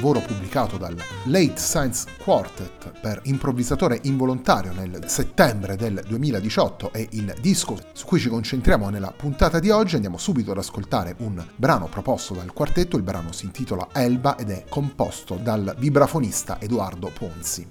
lavoro pubblicato dal Late Science Quartet per improvvisatore involontario nel settembre del 2018 è il disco su cui ci concentriamo nella puntata di oggi. Andiamo subito ad ascoltare un brano proposto dal quartetto, il brano si intitola Elba ed è composto dal vibrafonista Edoardo Ponzi.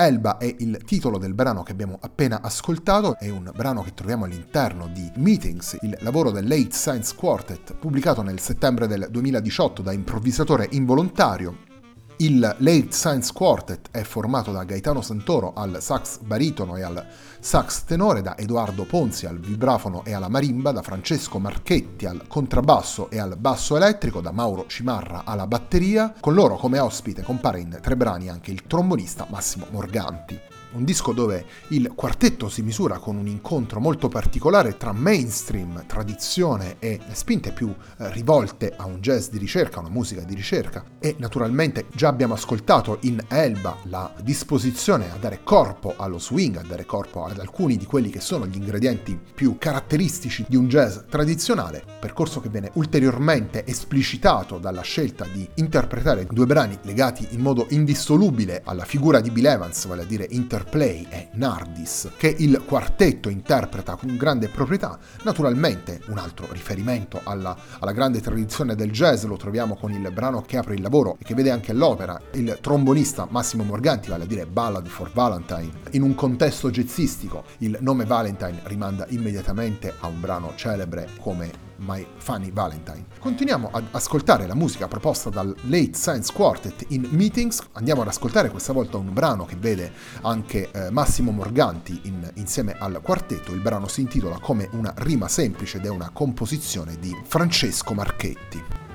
Elba è il titolo del brano che abbiamo appena ascoltato, è un brano che troviamo all'interno di Meetings, il lavoro del Late Science Quartet, pubblicato nel settembre del 2018 da improvvisatore involontario. Il Late Science Quartet è formato da Gaetano Santoro al sax baritono e al sax tenore, da Edoardo Ponzi al vibrafono e alla marimba, da Francesco Marchetti al contrabbasso e al basso elettrico, da Mauro Cimarra alla batteria. Con loro come ospite compare in tre brani anche il trombonista Massimo Morganti un disco dove il quartetto si misura con un incontro molto particolare tra mainstream, tradizione e spinte più eh, rivolte a un jazz di ricerca, una musica di ricerca. E naturalmente già abbiamo ascoltato in Elba la disposizione a dare corpo allo swing, a dare corpo ad alcuni di quelli che sono gli ingredienti più caratteristici di un jazz tradizionale, percorso che viene ulteriormente esplicitato dalla scelta di interpretare due brani legati in modo indissolubile alla figura di Bill Evans, vale a dire inter Interplay e Nardis, che il quartetto interpreta con grande proprietà. Naturalmente un altro riferimento alla, alla grande tradizione del jazz lo troviamo con il brano che apre il lavoro e che vede anche l'opera, il trombonista Massimo Morganti, vale a dire Ballad for Valentine. In un contesto jazzistico il nome Valentine rimanda immediatamente a un brano celebre come My Funny Valentine. Continuiamo ad ascoltare la musica proposta dal Late Science Quartet in Meetings, andiamo ad ascoltare questa volta un brano che vede anche eh, Massimo Morganti in, insieme al quartetto, il brano si intitola Come una rima semplice ed è una composizione di Francesco Marchetti.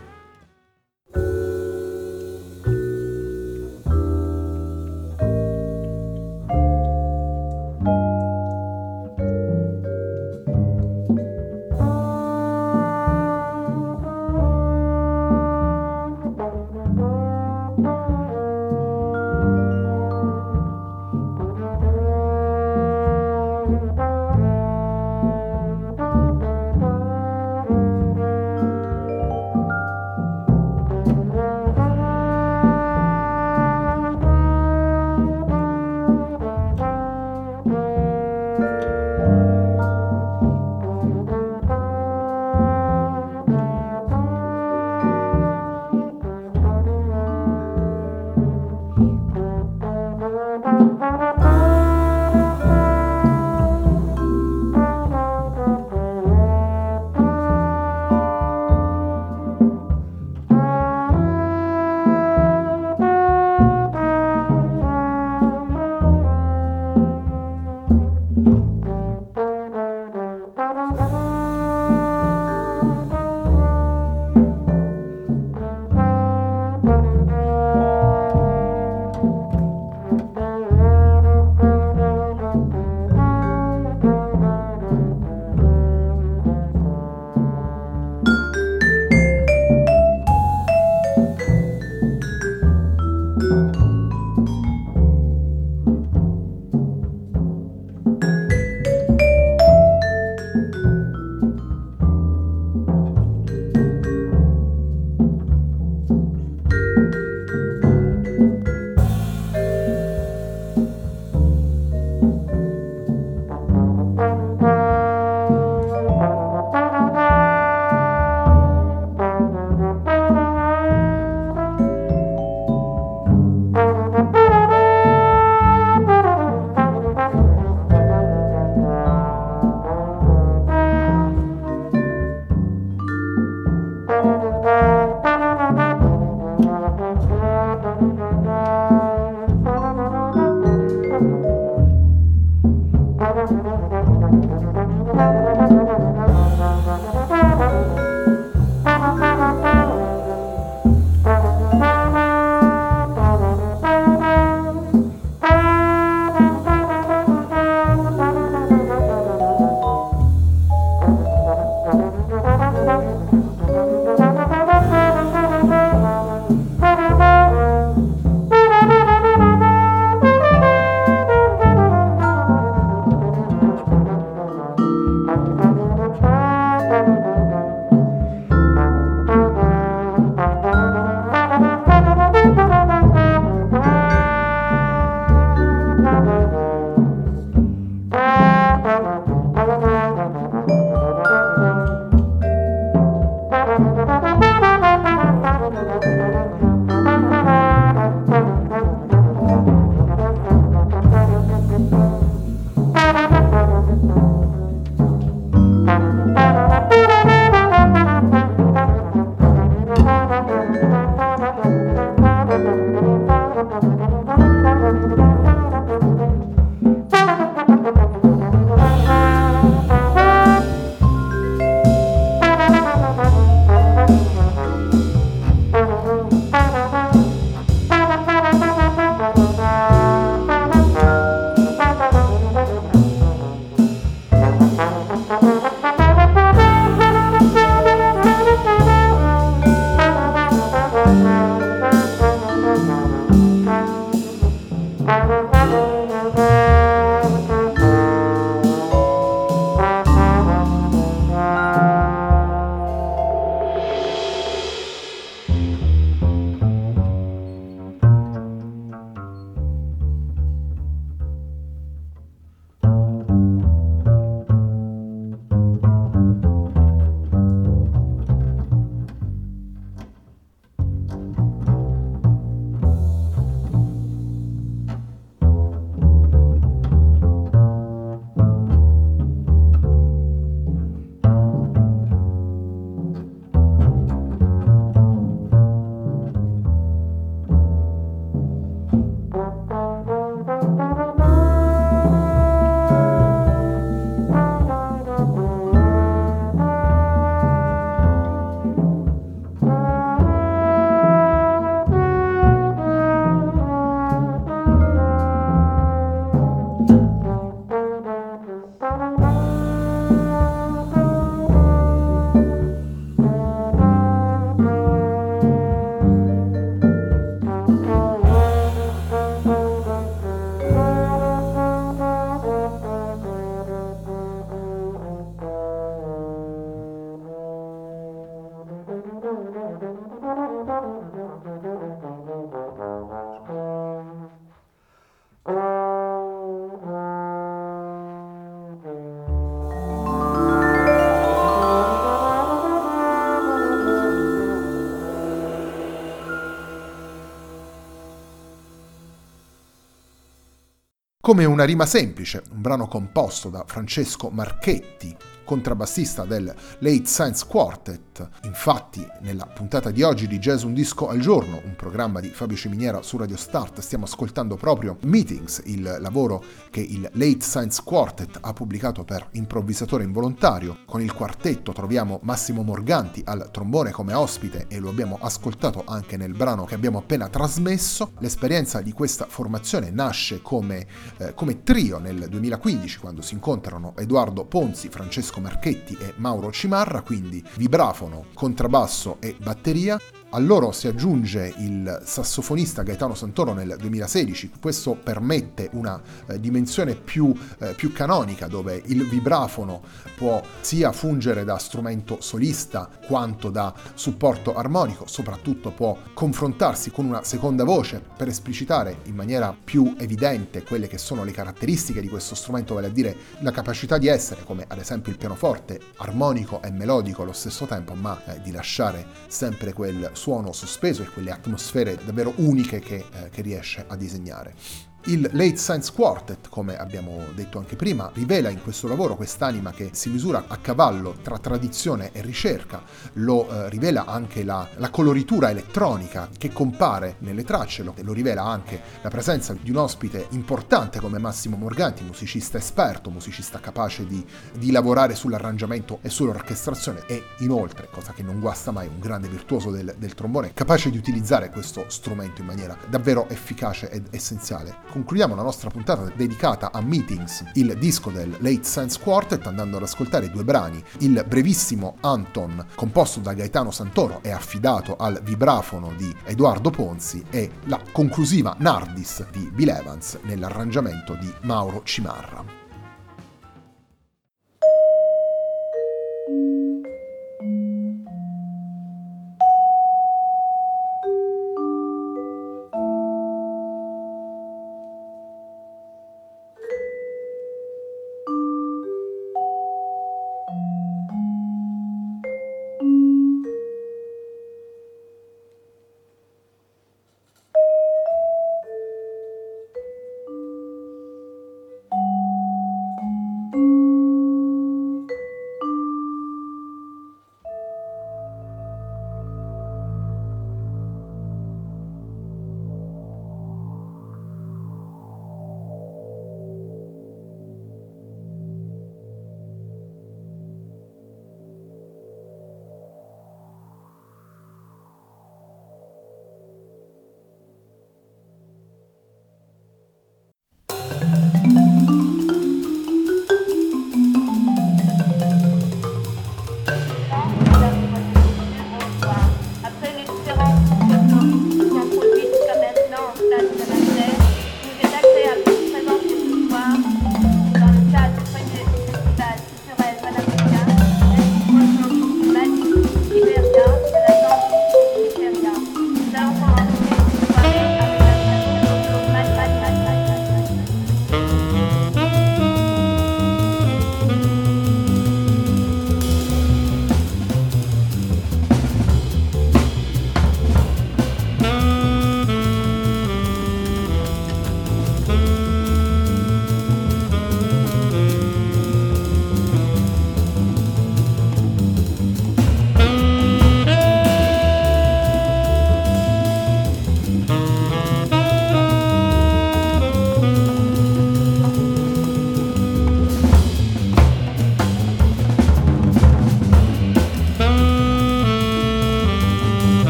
Come una rima semplice, un brano composto da Francesco Marchetti, contrabbassista del Late Science Quartet. Infatti, nella puntata di oggi di Jazz Un Disco al Giorno, un programma di Fabio Ciminiera su Radio Start, stiamo ascoltando proprio Meetings, il lavoro che il Late Science Quartet ha pubblicato per improvvisatore involontario. Con il quartetto troviamo Massimo Morganti al trombone come ospite e lo abbiamo ascoltato anche nel brano che abbiamo appena trasmesso. L'esperienza di questa formazione nasce come, eh, come trio nel 2015 quando si incontrano Edoardo Ponzi, Francesco Francesco Marchetti e Mauro Cimarra, quindi vibrafono, contrabbasso e batteria, a loro si aggiunge il sassofonista Gaetano Santoro nel 2016, questo permette una eh, dimensione più, eh, più, canonica dove il vibrafono può sia fungere da strumento solista quanto da supporto armonico, soprattutto può confrontarsi con una seconda voce per esplicitare in maniera più evidente quelle che sono le caratteristiche di questo strumento, vale a dire la capacità di essere, come ad esempio il pianoforte, armonico e melodico allo stesso tempo, ma eh, di lasciare sempre quel suono sospeso e quelle atmosfere davvero uniche che, eh, che riesce a disegnare. Il Late Science Quartet, come abbiamo detto anche prima, rivela in questo lavoro quest'anima che si misura a cavallo tra tradizione e ricerca, lo eh, rivela anche la, la, coloritura elettronica che compare nelle tracce, lo, lo, rivela anche la presenza di un ospite importante come Massimo Morganti, musicista esperto, musicista capace di, di lavorare sull'arrangiamento e sull'orchestrazione e inoltre, cosa che non guasta mai, un grande virtuoso del, del trombone, capace di utilizzare questo strumento in maniera davvero efficace ed essenziale concludiamo la nostra puntata dedicata a Meetings, il disco del Late Sense Quartet, andando ad ascoltare due brani. Il brevissimo Anton, composto da Gaetano Santoro e affidato al vibrafono di Edoardo Ponzi, e la conclusiva Nardis di Bill Evans nell'arrangiamento di Mauro Cimarra.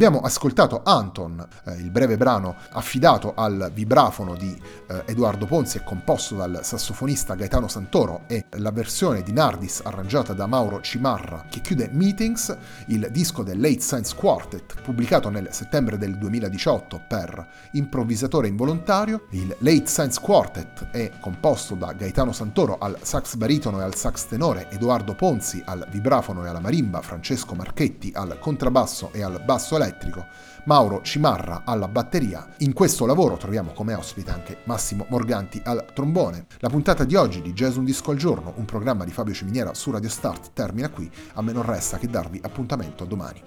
Abbiamo ascoltato Anton, eh, il breve brano affidato al vibrafono di eh, Edoardo Ponzi e composto dal sassofonista Gaetano Santoro e la versione di Nardis arrangiata da Mauro Cimarra che chiude Meetings, il disco del Late Science Quartet pubblicato nel settembre del 2018 per Improvvisatore Involontario. Il Late Science Quartet è composto da Gaetano Santoro al sax baritono e al sax tenore, Edoardo Ponzi al vibrafono e alla marimba, Francesco Marchetti al contrabbasso e al basso elettrico. Mauro Cimarra alla batteria. In questo lavoro troviamo come ospite anche Massimo Morganti al trombone. La puntata di oggi di Jazz Un Disco al Giorno, un programma di Fabio Ciminiera su Radio Start, termina qui. A me non resta che darvi appuntamento domani.